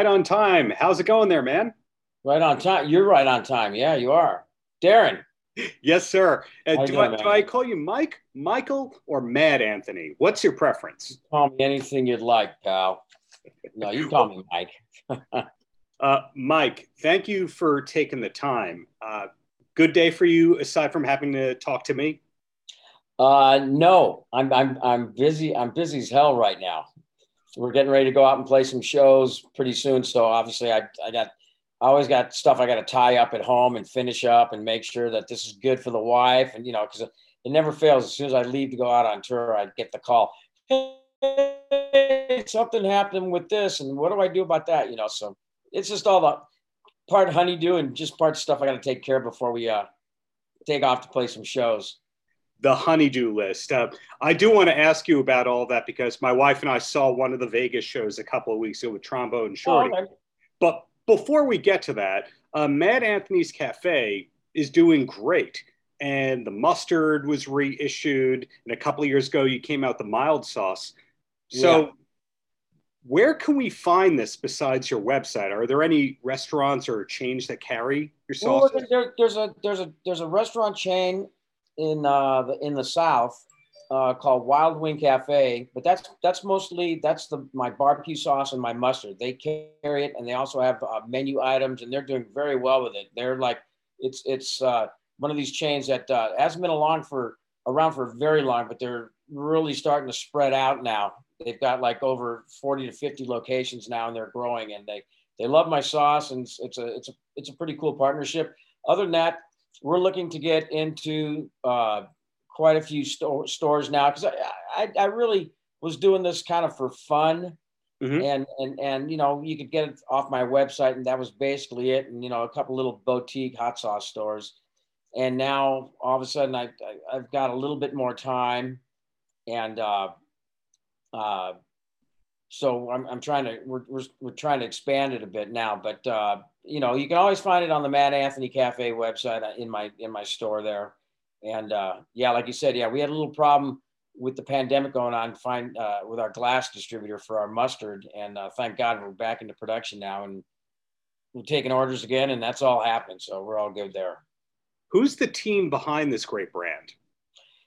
right on time. How's it going there, man? Right on time. You're right on time. Yeah, you are. Darren. Yes, sir. Uh, do, I, do I call you Mike, Michael, or Mad Anthony? What's your preference? Call me anything you'd like, pal. No, you call me Mike. uh, Mike, thank you for taking the time. Uh, good day for you, aside from having to talk to me. Uh, no, I'm I'm I'm busy. I'm busy as hell right now. We're getting ready to go out and play some shows pretty soon. So obviously, I I got I always got stuff I got to tie up at home and finish up and make sure that this is good for the wife. And, you know, because it, it, never fails. As soon as I leave to go out on tour, I get the call, hey, something happened with this. And what do I do about that? You know, so it's just all the part honeydew and just part stuff I got to take care of before we uh, take off to play some shows. The honeydew list. Uh, I do want to ask you about all that because my wife and I saw one of the Vegas shows a couple of weeks ago with Trombone Shorty. Oh, okay. But before we get to that, uh, Mad Anthony's Cafe is doing great. And the mustard was reissued. And a couple of years ago, you came out the mild sauce. So, yeah. where can we find this besides your website? Are there any restaurants or chains that carry your sauce? Well, there, there's a there's a there's a restaurant chain in uh, the, in the south uh, called Wild Wing Cafe, but that's that's mostly that's the my barbecue sauce and my mustard. They carry it, and they also have uh, menu items, and they're doing very well with it. They're like it's it's uh, one of these chains that uh, hasn't been along for around for very long, but they're really starting to spread out now. They've got like over forty to fifty locations now, and they're growing. And they they love my sauce, and it's a it's a it's a pretty cool partnership. Other than that, we're looking to get into uh, quite a few sto- stores now because I, I, I really was doing this kind of for fun. Mm-hmm. And and and you know you could get it off my website and that was basically it and you know a couple little boutique hot sauce stores and now all of a sudden I, I have got a little bit more time and uh, uh, so I'm, I'm trying to we're, we're, we're trying to expand it a bit now but uh, you know you can always find it on the Mad Anthony Cafe website uh, in my in my store there. And uh, yeah, like you said, yeah, we had a little problem with the pandemic going on find uh, with our glass distributor for our mustard. And uh, thank god we're back into production now and we're taking orders again and that's all happened, so we're all good there. Who's the team behind this great brand?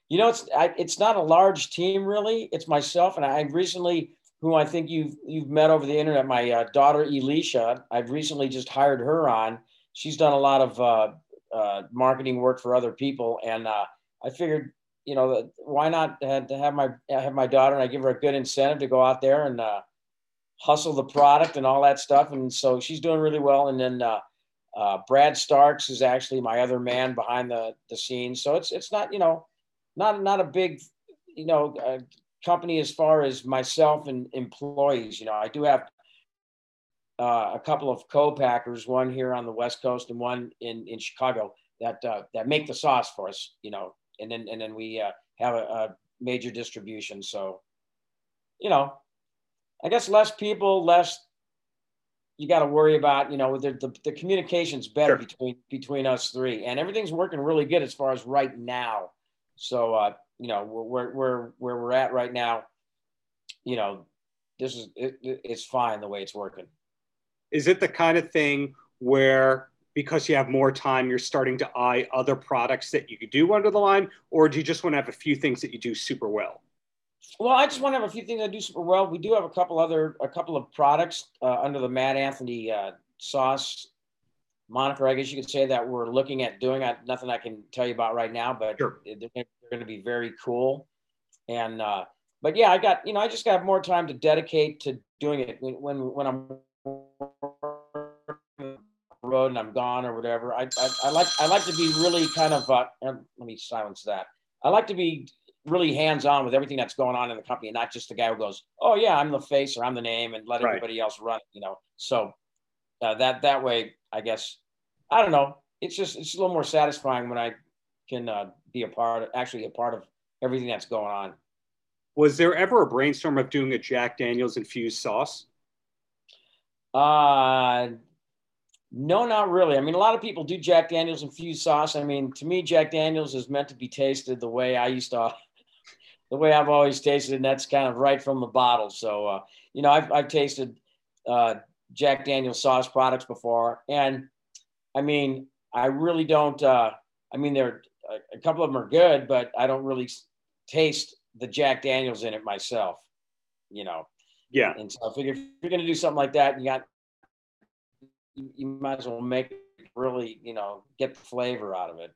You know it's I, it's not a large team really. It's myself and i recently who i think you've you've met over the internet my uh, daughter elisha i've recently just hired her on. She's done a lot of uh, uh, marketing work for other people, and uh, I figured, you know, why not have, have my have my daughter and I give her a good incentive to go out there and uh, hustle the product and all that stuff, and so she's doing really well. And then uh, Brad Starks is actually my other man behind the the scenes, so it's it's not you know not not a big you know company as far as myself and employees. You know, I do have uh, a couple of co-packers, one here on the West Coast and one in, in Chicago that uh, that make the sauce for us, you know, and then and then we uh, have a, a, major distribution. So, you know, I guess less people, less you got to worry about. You know, the, the, the communication's better sure. between between us three, and everything's working really good as far as right now. So, uh, you know, where where where we're at right now, you know, this is it, it's fine the way it's working is it the kind of thing where because you have more time, you're starting to eye other products that you could do under the line, or do you just want to have a few things that you do super well? Well, I just want to have a few things I do super well. We do have a couple other, a couple of products uh, under the Mad Anthony uh, sauce moniker. I guess you could say that we're looking at doing. I, nothing I can tell you about right now, but sure. they're, they're going to be very cool. And uh, but yeah, I got you know I just got more time to dedicate to doing it when when, when I'm road and I'm gone or whatever. I, I, I, like I like to be really kind of uh, let me silence that. I like to be really hands on with everything that's going on in the company, and not just the guy who goes, "Oh yeah, I'm the face or I'm the name," and let right. everybody else run. You know, so uh, that that way, I guess I don't know. It's just it's a little more satisfying when I can uh, be a part, of, actually a part of everything that's going on. Was there ever a brainstorm of doing a Jack Daniels infused sauce? Uh, no, not really. I mean, a lot of people do Jack Daniels infused sauce. I mean, to me, Jack Daniels is meant to be tasted the way I used to, the way I've always tasted, and that's kind of right from the bottle. So, uh, you know, I've, I've tasted uh, Jack Daniel sauce products before, and I mean, I really don't. Uh, I mean, there a couple of them are good, but I don't really taste the Jack Daniels in it myself. You know. Yeah. And so I figure if you're going to do something like that, you got you might as well make it really, you know, get the flavor out of it.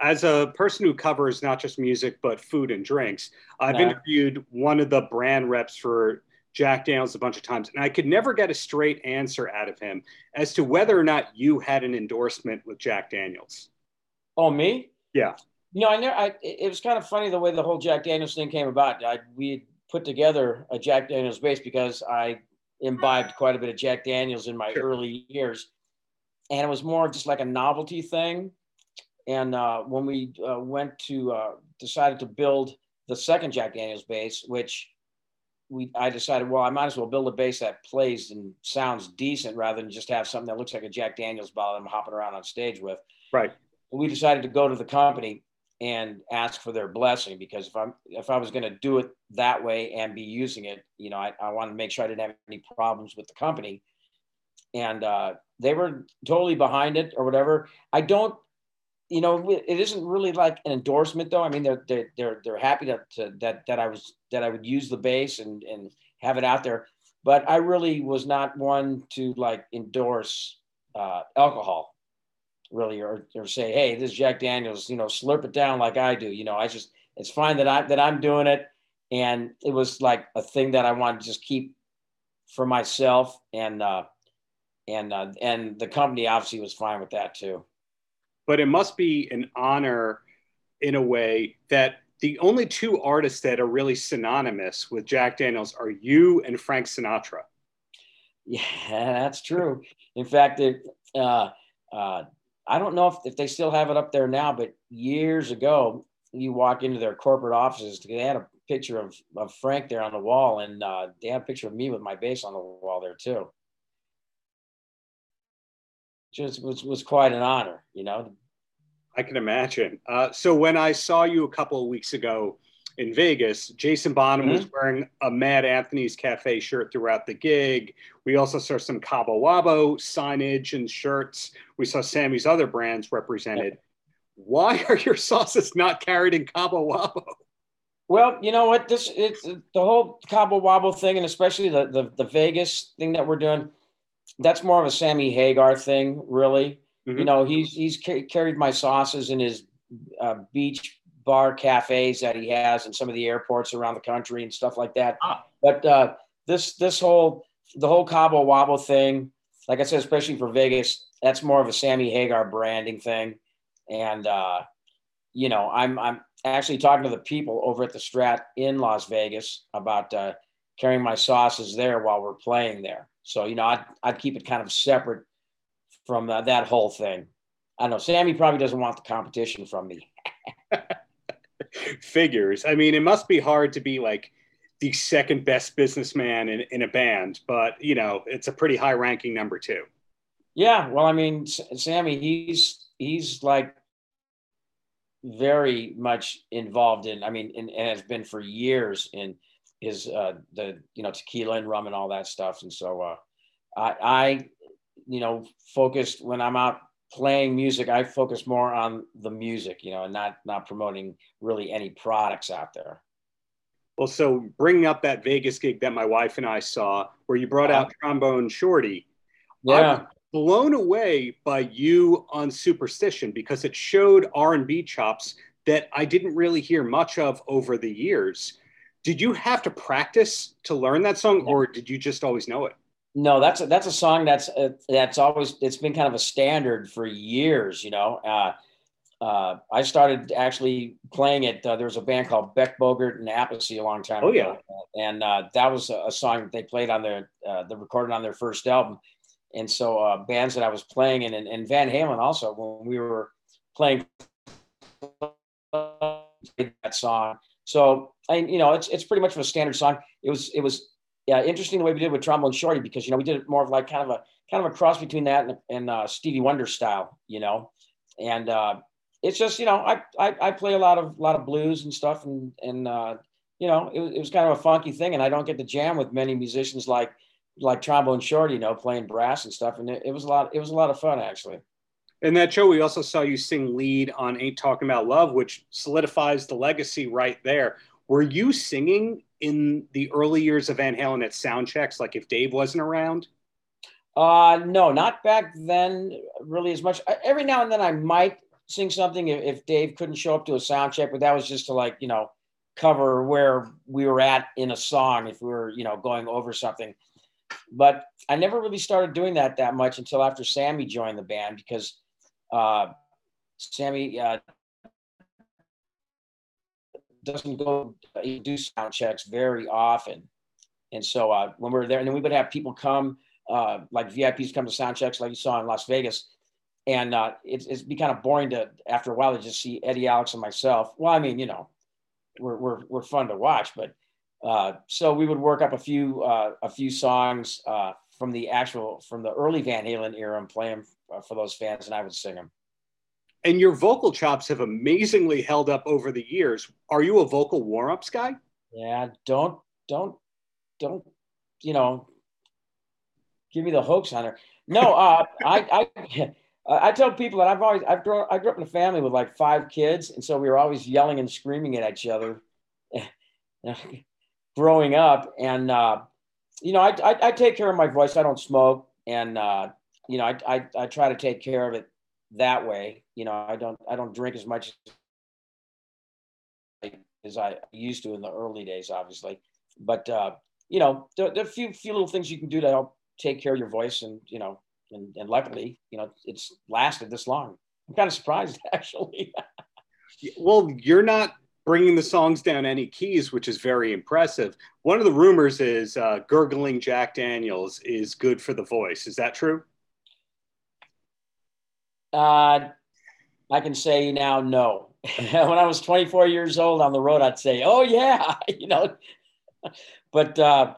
As a person who covers not just music but food and drinks, I've interviewed one of the brand reps for Jack Daniels a bunch of times, and I could never get a straight answer out of him as to whether or not you had an endorsement with Jack Daniels. Oh, me? Yeah. You know, I never. I, it was kind of funny the way the whole Jack Daniels thing came about. I, we put together a Jack Daniels bass because I imbibed quite a bit of Jack Daniels in my sure. early years, and it was more just like a novelty thing. And uh, when we uh, went to uh, decided to build the second Jack Daniels bass, which we I decided, well, I might as well build a bass that plays and sounds decent rather than just have something that looks like a Jack Daniels bottle I'm hopping around on stage with. Right. We decided to go to the company and ask for their blessing because if I'm if I was going to do it that way and be using it, you know, I, I wanted to make sure I didn't have any problems with the company. And uh, they were totally behind it or whatever. I don't you know, it isn't really like an endorsement though. I mean, they're they're they're, they're happy to, to, that that I was that I would use the bass and and have it out there, but I really was not one to like endorse uh, alcohol, really, or or say, hey, this is Jack Daniels, you know, slurp it down like I do. You know, I just it's fine that I that I'm doing it, and it was like a thing that I wanted to just keep for myself, and uh, and uh, and the company obviously was fine with that too but it must be an honor in a way that the only two artists that are really synonymous with Jack Daniels are you and Frank Sinatra. Yeah, that's true. In fact, it, uh, uh, I don't know if, if they still have it up there now, but years ago, you walk into their corporate offices, they had a picture of, of Frank there on the wall, and uh, they had a picture of me with my bass on the wall there too just was was quite an honor, you know. I can imagine. Uh, so when I saw you a couple of weeks ago in Vegas, Jason Bonham mm-hmm. was wearing a Mad Anthony's Cafe shirt throughout the gig. We also saw some Cabo Wabo signage and shirts. We saw Sammy's other brands represented. Why are your sauces not carried in Cabo Wabo? Well, you know what? This it's the whole Cabo Wabo thing, and especially the, the the Vegas thing that we're doing that's more of a Sammy Hagar thing, really. Mm-hmm. You know, he's he's ca- carried my sauces in his uh, beach bar cafes that he has in some of the airports around the country and stuff like that. Ah. But uh, this this whole the whole Cabo Wabo thing, like I said, especially for Vegas, that's more of a Sammy Hagar branding thing. And uh, you know, I'm I'm actually talking to the people over at the Strat in Las Vegas about uh, carrying my sauces there while we're playing there. So, you know, I'd, I'd keep it kind of separate from uh, that whole thing. I know Sammy probably doesn't want the competition from me. Figures. I mean, it must be hard to be like the second best businessman in, in a band, but you know, it's a pretty high ranking number two. Yeah. Well, I mean, Sammy, he's, he's like very much involved in, I mean, and has been for years in, is uh, the you know tequila and rum and all that stuff. And so uh, I, I, you know, focused when I'm out playing music, I focus more on the music, you know, and not not promoting really any products out there. Well, so bringing up that Vegas gig that my wife and I saw, where you brought out Trombone Shorty, yeah. I'm blown away by you on Superstition because it showed R and B chops that I didn't really hear much of over the years did you have to practice to learn that song or did you just always know it no that's a, that's a song that's uh, that's always it's been kind of a standard for years you know uh, uh, I started actually playing it. Uh, there was a band called Beck Bogert and Appice a long time oh, ago. Yeah. And uh, that was a, a, song that they played on their, uh, the recorded on their first album. And so uh, bands that I was playing in, and, and Van Halen also, when we were playing that song. So and you know, it's it's pretty much of a standard song. It was it was yeah interesting the way we did with Trombone Shorty because you know we did it more of like kind of a kind of a cross between that and, and uh, Stevie Wonder style, you know, and uh, it's just you know I, I I play a lot of lot of blues and stuff and and uh, you know it, it was kind of a funky thing and I don't get to jam with many musicians like like trombone shorty, you know, playing brass and stuff, and it, it was a lot. It was a lot of fun actually. In that show, we also saw you sing lead on "Ain't Talking About Love," which solidifies the legacy right there. Were you singing in the early years of Van Halen at sound checks, like if Dave wasn't around? Uh, no, not back then really as much. Every now and then I might sing something if, if Dave couldn't show up to a sound check, but that was just to like, you know, cover where we were at in a song if we were, you know, going over something. But I never really started doing that that much until after Sammy joined the band because uh, Sammy uh, doesn't go do sound checks very often. And so uh, when we were there, and then we would have people come uh, like VIPs come to sound checks, like you saw in Las Vegas. And uh, it's be kind of boring to, after a while, to just see Eddie, Alex, and myself. Well, I mean, you know, we're, we're, we're fun to watch, but uh, so we would work up a few, a few songs from the actual, from the early Van Halen era and play them uh, for those fans, and I would sing them. And your vocal chops have amazingly held up over the years. Are you a vocal warm-ups guy? Yeah, don't, don't, don't, you know, give me the hoax on her. No, uh, I, I, I tell people that I've always, I've grown, I grew up in a family with like five kids. And so we were always yelling and screaming at each other growing up. And, uh, you know, I, I, I, take care of my voice. I don't smoke. And, uh, you know, I, I, I try to take care of it that way. You know, I don't, I don't drink as much as I used to in the early days, obviously. But, uh, you know, there, there, are a few, few little things you can do to help take care of your voice and you know and, and luckily you know it's lasted this long i'm kind of surprised actually well you're not bringing the songs down any keys which is very impressive. One of the rumors is uh, gurgling jack daniels is good for the voice. Is that true? Uh, i can say now no. When i was 24 years old on the road i'd say oh yeah you know. But uh,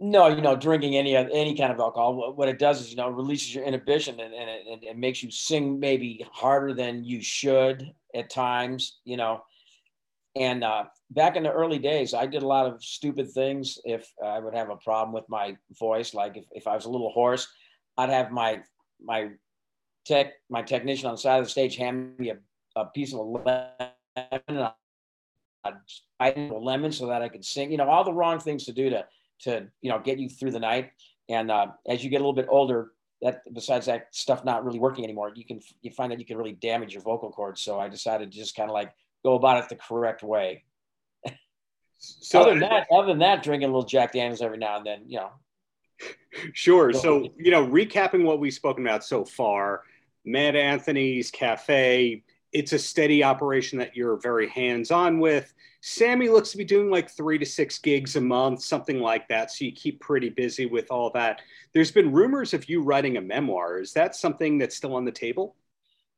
no, you know, drinking any any kind of alcohol, what it does is, you know, releases your inhibition and, and it, it makes you sing maybe harder than you should at times, you know. And uh, back in the early days, I did a lot of stupid things. If I would have a problem with my voice, like if, if I was a little hoarse, I'd have my my tech my technician on the side of the stage hand me a, a piece of a lemon, I'd bite a lemon so that I could sing. You know, all the wrong things to do to to you know get you through the night. And uh, as you get a little bit older, that besides that stuff not really working anymore, you can you find that you can really damage your vocal cords. So I decided to just kind of like go about it the correct way. So other than that, other than that, drinking a little Jack Daniels every now and then, you know. Sure. So you know, recapping what we've spoken about so far, Mad Anthony's Cafe, it's a steady operation that you're very hands on with. Sammy looks to be doing like three to six gigs a month, something like that. So you keep pretty busy with all that. There's been rumors of you writing a memoir. Is that something that's still on the table?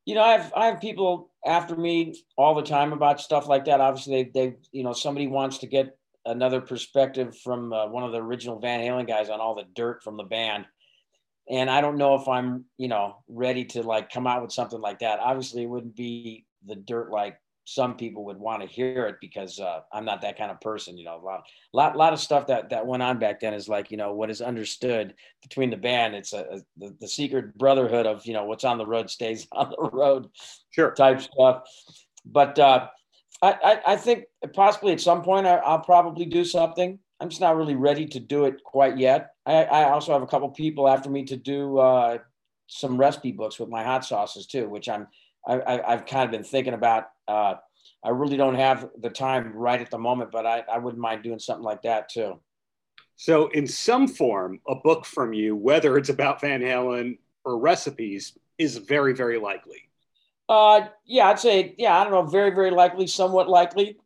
You know, I have I have people after me all the time about stuff like that. Obviously, they they you know somebody wants to get another perspective from uh, one of the original Van Halen guys on all the dirt from the band and I don't know if I'm, you know, ready to like come out with something like that. Obviously, it wouldn't be the dirt like some people would want to hear it because uh, I'm not that kind of person. You know, a lot, lot, lot of stuff that that went on back then is like, you know, what is understood between the band. It's a, a the, the secret brotherhood of you know what's on the road stays on the road, sure, type stuff. But uh, I, I, I think possibly at some point I, I'll probably do something. I'm just not really ready to do it quite yet. I, I also have a couple people after me to do uh, some recipe books with my hot sauces too, which I'm I, have kind of been thinking about. Uh, I really don't have the time right at the moment, but I, I wouldn't mind doing something like that too. So, in some form, a book from you, whether it's about Van Halen or recipes, is very, very likely. Uh, yeah, I'd say, yeah, I don't know, very, very likely, somewhat likely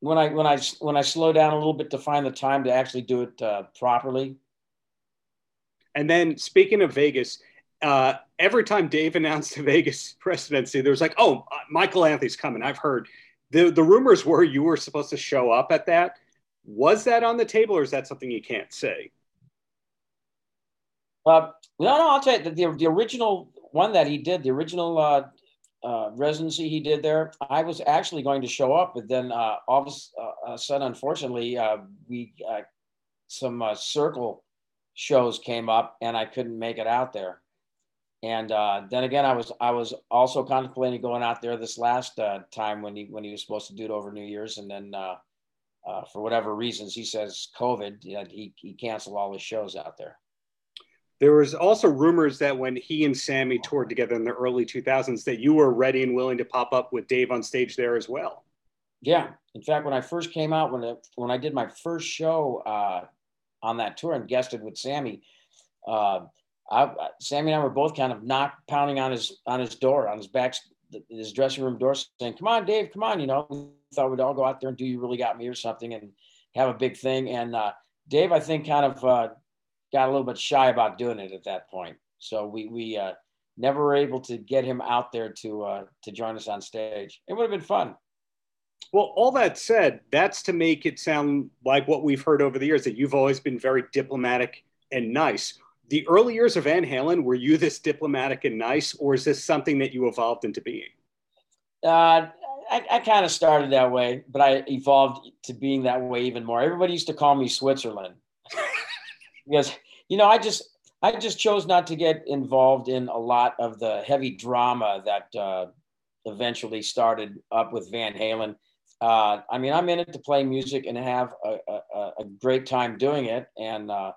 when I when I when I slow down a little bit to find the time to actually do it uh, properly. And then speaking of Vegas, uh, every time Dave announced the Vegas presidency, there was like, "Oh, uh, Michael Anthony's coming." I've heard the the rumors were you were supposed to show up at that. Was that on the table, or is that something you can't say? Uh, no, no, I'll tell you the, the, the original one that he did, the original uh, uh, residency he did there, I was actually going to show up, but then uh, all of a uh, sudden, unfortunately, we some circle shows came up and I couldn't make it out there. And uh, then again, I was I was also contemplating going out there this last uh, time when he when he was supposed to do it over New Year's, and then uh, uh for whatever reasons, he says COVID, you know, he he canceled all his shows out there. There was also rumors that when he and Sammy toured together in the early 2000s, that you were ready and willing to pop up with Dave on stage there as well. Yeah, in fact, when I first came out, when it, when I did my first show uh, on that tour and guested with Sammy, uh, I, Sammy and I were both kind of knock pounding on his on his door, on his back, his dressing room door, saying, "Come on, Dave, come on!" You know, we thought we'd all go out there and do "You Really Got Me" or something, and have a big thing. And uh, Dave, I think, kind of uh, got a little bit shy about doing it at that point. So we we uh, never were able to get him out there to uh, to join us on stage. It would have been fun. Well, all that said, that's to make it sound like what we've heard over the years that you've always been very diplomatic and nice. The early years of Van Halen, were you this diplomatic and nice, or is this something that you evolved into being? Uh, I, I kind of started that way, but I evolved to being that way even more. Everybody used to call me Switzerland because, you know, I just I just chose not to get involved in a lot of the heavy drama that uh, eventually started up with Van Halen uh, I mean, I'm in it to play music and have a, a, a great time doing it. And uh,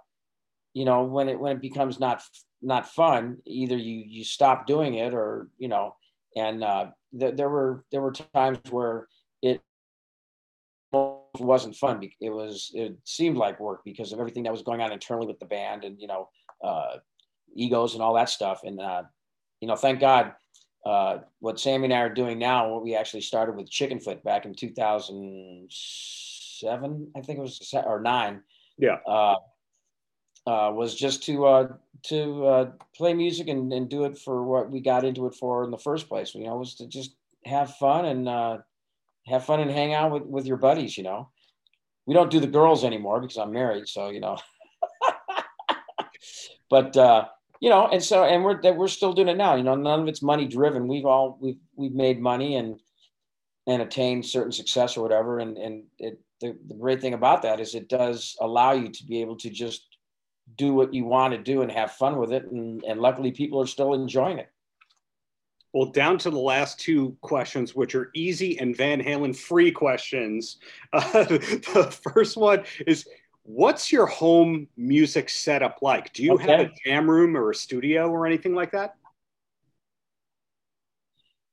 you know, when it when it becomes not not fun, either you you stop doing it or you know. And uh, th- there were there were times where it wasn't fun. It was it seemed like work because of everything that was going on internally with the band and you know uh, egos and all that stuff. And uh, you know, thank God uh, what Sammy and I are doing now, what we actually started with Chickenfoot back in 2007, I think it was, or nine. Yeah. Uh, was just to uh, to uh, play music and, and do it for what we got into it for in the first place. You know, was to just have fun and uh, have fun and hang out with, with your buddies. You know, we don't do the girls anymore because I'm married, so you know. but uh, you know, and so and we're that we're still doing it now. You know, none of it's money driven. We've all we've we've made money and and attained certain success or whatever. And and it, the the great thing about that is it does allow you to be able to just do what you want to do and have fun with it. And and luckily, people are still enjoying it. Well, down to the last two questions, which are easy and Van Halen free questions. Uh, the first one is What's your home music setup like? Do you okay. have a jam room or a studio or anything like that?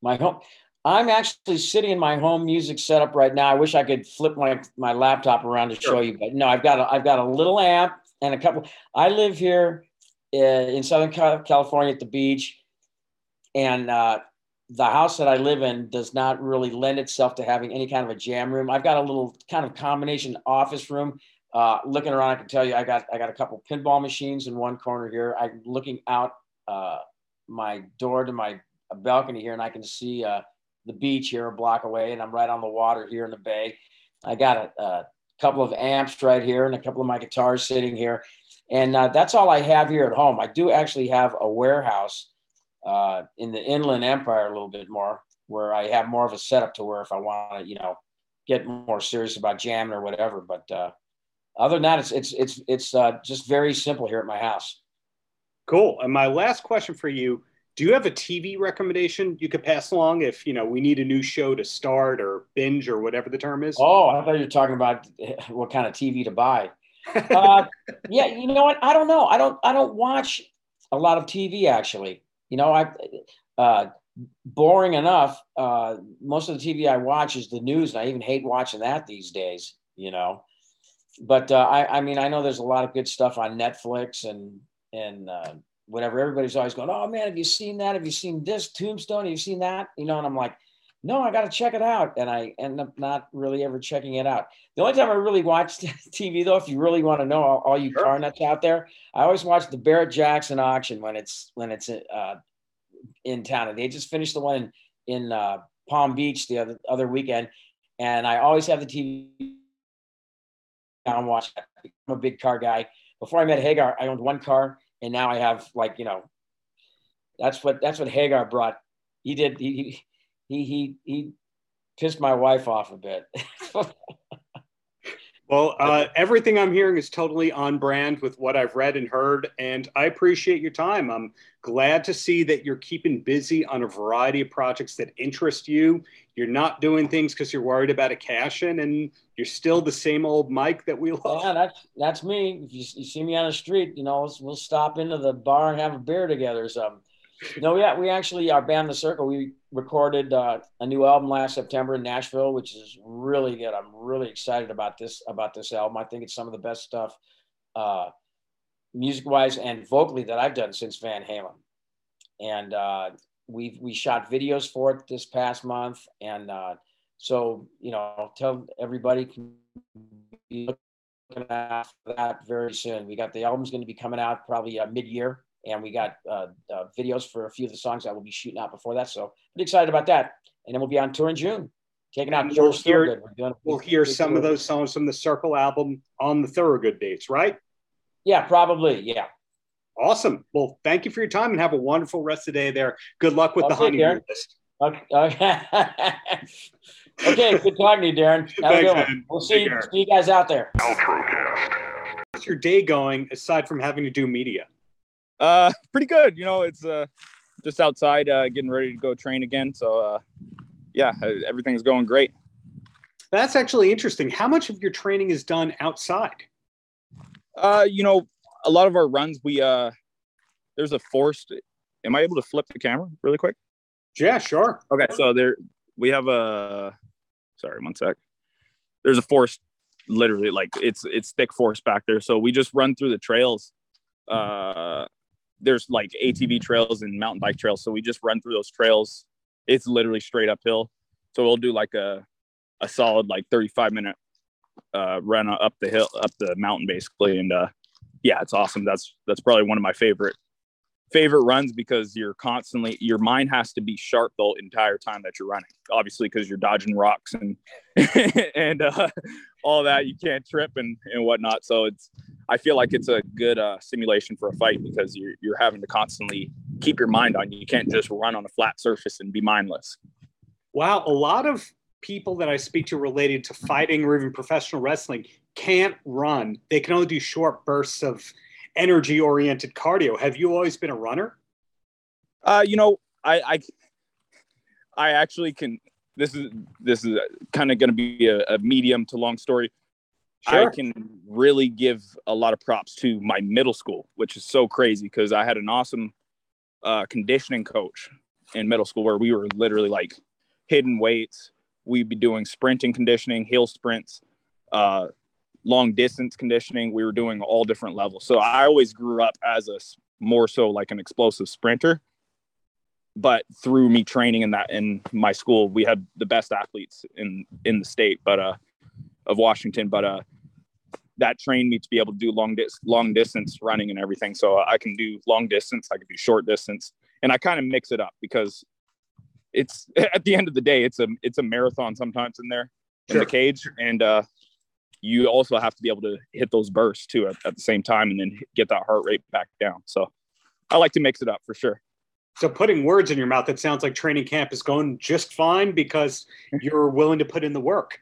My home. I'm actually sitting in my home music setup right now. I wish I could flip my, my laptop around to sure. show you, but no, I've got a, I've got a little amp and a couple. I live here uh, in Southern California at the beach, and uh, the house that I live in does not really lend itself to having any kind of a jam room. I've got a little kind of combination office room uh, looking around, I can tell you, I got I got a couple pinball machines in one corner here. I'm looking out uh, my door to my balcony here, and I can see uh, the beach here a block away, and I'm right on the water here in the bay. I got a, a couple of amps right here, and a couple of my guitars sitting here, and uh, that's all I have here at home. I do actually have a warehouse uh, in the Inland Empire a little bit more, where I have more of a setup to where if I want to, you know, get more serious about jamming or whatever, but uh, other than that, it's it's it's it's uh, just very simple here at my house. Cool. And my last question for you: Do you have a TV recommendation you could pass along if you know we need a new show to start or binge or whatever the term is? Oh, I thought you were talking about what kind of TV to buy. uh, yeah, you know what? I don't know. I don't. I don't watch a lot of TV actually. You know, I uh, boring enough. Uh, most of the TV I watch is the news, and I even hate watching that these days. You know, but uh, I, I mean, I know there's a lot of good stuff on Netflix and and uh, whatever. Everybody's always going, "Oh man, have you seen that? Have you seen this Tombstone? Have you seen that?" You know, and I'm like, "No, I got to check it out," and I end up not really ever checking it out. The only time I really watch TV, though, if you really want to know, all, all you sure. car nuts out there, I always watch the Barrett Jackson auction when it's when it's uh, in town. And they just finished the one in, in uh, Palm Beach the other other weekend, and I always have the TV down watch. I'm a big car guy. Before I met Hagar, I owned one car, and now I have like you know, that's what that's what Hagar brought. He did he he he he pissed my wife off a bit. Well, uh, everything I'm hearing is totally on brand with what I've read and heard, and I appreciate your time. I'm glad to see that you're keeping busy on a variety of projects that interest you. You're not doing things because you're worried about a cash in, and you're still the same old Mike that we love. Yeah, that's that's me. If you, you see me on the street, you know, we'll stop into the bar and have a beer together or something. No, yeah, we actually our band, The Circle, we recorded uh, a new album last September in Nashville, which is really good. I'm really excited about this about this album. I think it's some of the best stuff, uh, music wise and vocally that I've done since Van Halen. And uh, we we shot videos for it this past month, and uh, so you know, tell everybody can be looking out for that very soon. We got the album's going to be coming out probably uh, mid year and we got uh, uh, videos for a few of the songs that we'll be shooting out before that. So pretty excited about that. And then we'll be on tour in June, taking out we'll hear, we'll hear some tour. of those songs from the Circle album on the Thorogood dates, right? Yeah, probably. Yeah. Awesome. Well, thank you for your time and have a wonderful rest of the day there. Good luck with okay, the honeymoon list. Okay. okay. Okay, good talking to you, Darren. Have Thanks, a good one. We'll see, see you guys out there. How's your day going aside from having to do media? Uh, pretty good. You know, it's uh, just outside, uh, getting ready to go train again. So, uh, yeah, uh, everything's going great. That's actually interesting. How much of your training is done outside? Uh, you know, a lot of our runs, we uh, there's a forced. Am I able to flip the camera really quick? Yeah, sure. Okay, so there we have a. Sorry, one sec. There's a forest, literally like it's it's thick forest back there. So we just run through the trails uh there's like ATV trails and mountain bike trails. So we just run through those trails. It's literally straight uphill. So we'll do like a a solid like 35 minute uh, run up the hill, up the mountain basically. And uh, yeah, it's awesome. That's that's probably one of my favorite favorite runs because you're constantly your mind has to be sharp the entire time that you're running obviously because you're dodging rocks and and uh, all that you can't trip and and whatnot. So it's i feel like it's a good uh, simulation for a fight because you're, you're having to constantly keep your mind on you. You can't just run on a flat surface and be mindless. Wow a lot of people that i speak to related to fighting or even professional wrestling can't run. They can only do short bursts of energy oriented cardio. Have you always been a runner? Uh, you know, I, I, I actually can. This is this is kind of going to be a, a, medium to long story. Sure. I can really give a lot of props to my middle school, which is so crazy because I had an awesome uh, conditioning coach in middle school where we were literally like hidden weights. We'd be doing sprinting conditioning, hill sprints, uh, long distance conditioning. We were doing all different levels. So I always grew up as a more so like an explosive sprinter. But through me training in that in my school, we had the best athletes in in the state, but uh, of Washington. But uh, that trained me to be able to do long dis- long distance running and everything. So I can do long distance, I can do short distance, and I kind of mix it up because it's at the end of the day, it's a it's a marathon sometimes in there in sure. the cage, and uh, you also have to be able to hit those bursts too at, at the same time and then get that heart rate back down. So I like to mix it up for sure. So putting words in your mouth, it sounds like training camp is going just fine because you're willing to put in the work.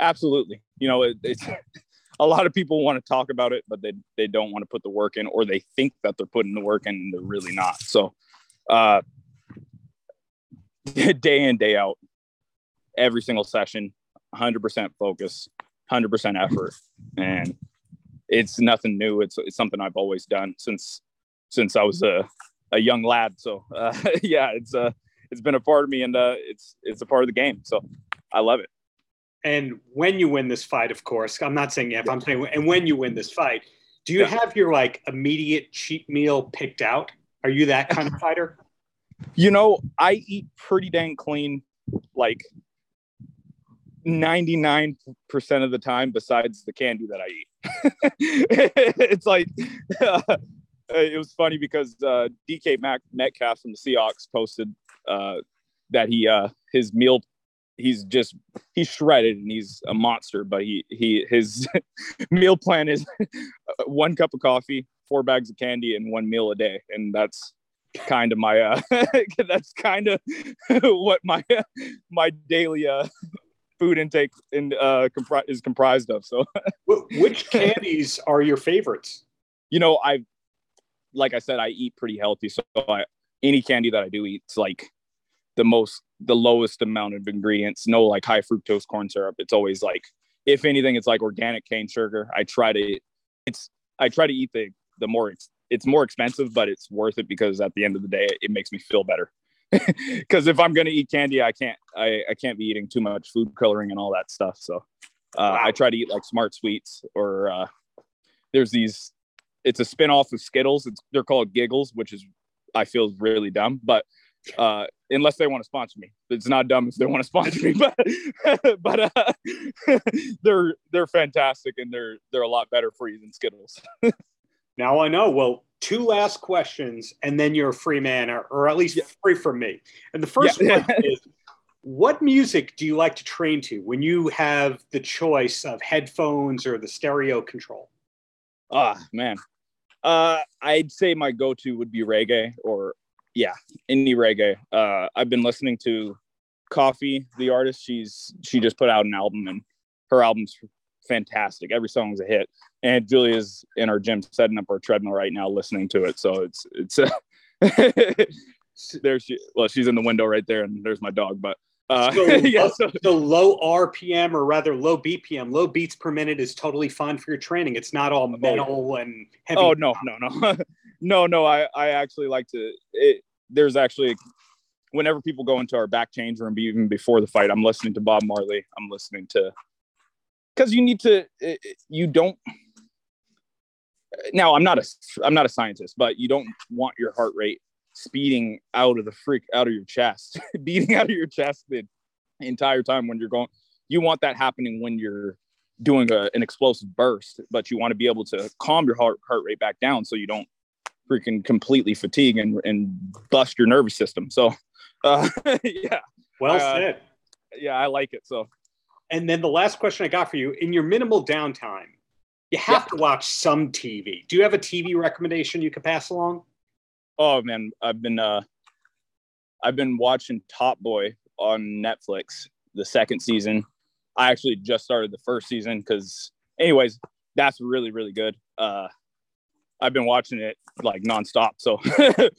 Absolutely. You know, it, it's a lot of people want to talk about it, but they, they don't want to put the work in, or they think that they're putting the work in and they're really not. So, uh, day in, day out, every single session, 100% focus, 100% effort. And it's nothing new. It's, it's something i've always done since since i was a, a young lad. So uh, yeah it's uh it's been a part of me and uh it's it's a part of the game. So i love it. And when you win this fight of course i'm not saying if i'm saying and when you win this fight do you have your like immediate cheat meal picked out? Are you that kind of fighter? You know i eat pretty dang clean like 99% of the time besides the candy that I eat. it's like uh, it was funny because uh, DK Mac- Metcalf from the Seahawks posted uh, that he uh, his meal he's just he's shredded and he's a monster but he he his meal plan is one cup of coffee four bags of candy and one meal a day and that's kind of my uh that's kind of what my my daily uh food intake in, uh, compri- is comprised of. So, which candies are your favorites? You know, I, like I said, I eat pretty healthy. So, I, any candy that I do eat, it's like the most, the lowest amount of ingredients. No, like high fructose corn syrup. It's always like, if anything, it's like organic cane sugar. I try to, it's, I try to eat the the more it's it's more expensive, but it's worth it because at the end of the day, it makes me feel better. Because if I'm gonna eat candy, I can't I, I can't be eating too much food coloring and all that stuff. So uh, wow. I try to eat like smart sweets or uh, there's these. It's a spin off of Skittles. It's they're called Giggles, which is I feel really dumb, but uh, unless they want to sponsor me, it's not dumb if they want to sponsor me. But but uh, they're they're fantastic and they're they're a lot better for you than Skittles. Now I know. Well, two last questions, and then you're a free man, or, or at least yeah. free from me. And the first yeah. one is what music do you like to train to when you have the choice of headphones or the stereo control? Ah, man. Uh, I'd say my go to would be reggae or, yeah, indie reggae. Uh, I've been listening to Koffee, the artist. She's she just put out an album, and her album's fantastic. Every song's a hit. And Julia's in our gym setting up our treadmill right now, listening to it. So it's it's uh, there she well she's in the window right there, and there's my dog. But uh, so, yeah, so, so low RPM or rather low BPM, low beats per minute is totally fine for your training. It's not all metal and heavy. Oh no, no, no, no, no. I I actually like to. It, there's actually whenever people go into our back change room, even before the fight, I'm listening to Bob Marley. I'm listening to because you need to you don't now i'm not a i'm not a scientist but you don't want your heart rate speeding out of the freak out of your chest beating out of your chest the entire time when you're going you want that happening when you're doing a, an explosive burst but you want to be able to calm your heart, heart rate back down so you don't freaking completely fatigue and, and bust your nervous system. So uh, yeah. Well uh, said. yeah i like it so and then the last question I got for you in your minimal downtime, you have yeah. to watch some TV. Do you have a TV recommendation you could pass along? Oh man, I've been uh I've been watching Top Boy on Netflix, the second season. I actually just started the first season because anyways, that's really, really good. Uh I've been watching it like nonstop. So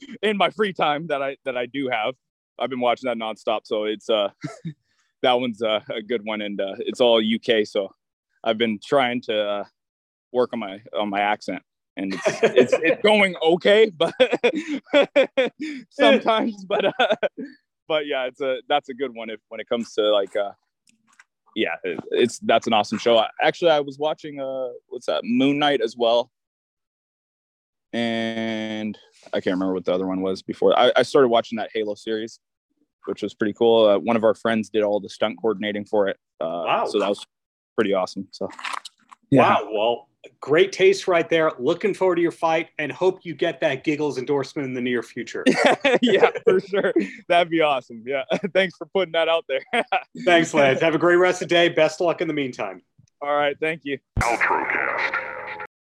in my free time that I that I do have, I've been watching that nonstop. So it's uh that one's a, a good one, and uh, it's all UK. So I've been trying to uh, work on my on my accent, and it's it's, it's going okay, but sometimes, but uh, but yeah, it's a that's a good one if when it comes to like uh, yeah, it, it's that's an awesome show. Actually, I was watching uh what's that Moon Knight as well, and I can't remember what the other one was before. I, I started watching that Halo series which was pretty cool. Uh, one of our friends did all the stunt coordinating for it. Uh, wow. So that was pretty awesome. So, yeah. wow. Well, great taste right there. Looking forward to your fight and hope you get that giggles endorsement in the near future. yeah, for sure. That'd be awesome. Yeah. Thanks for putting that out there. Thanks, Lance. Have a great rest of the day. Best of luck in the meantime. All right. Thank you. Outrocast.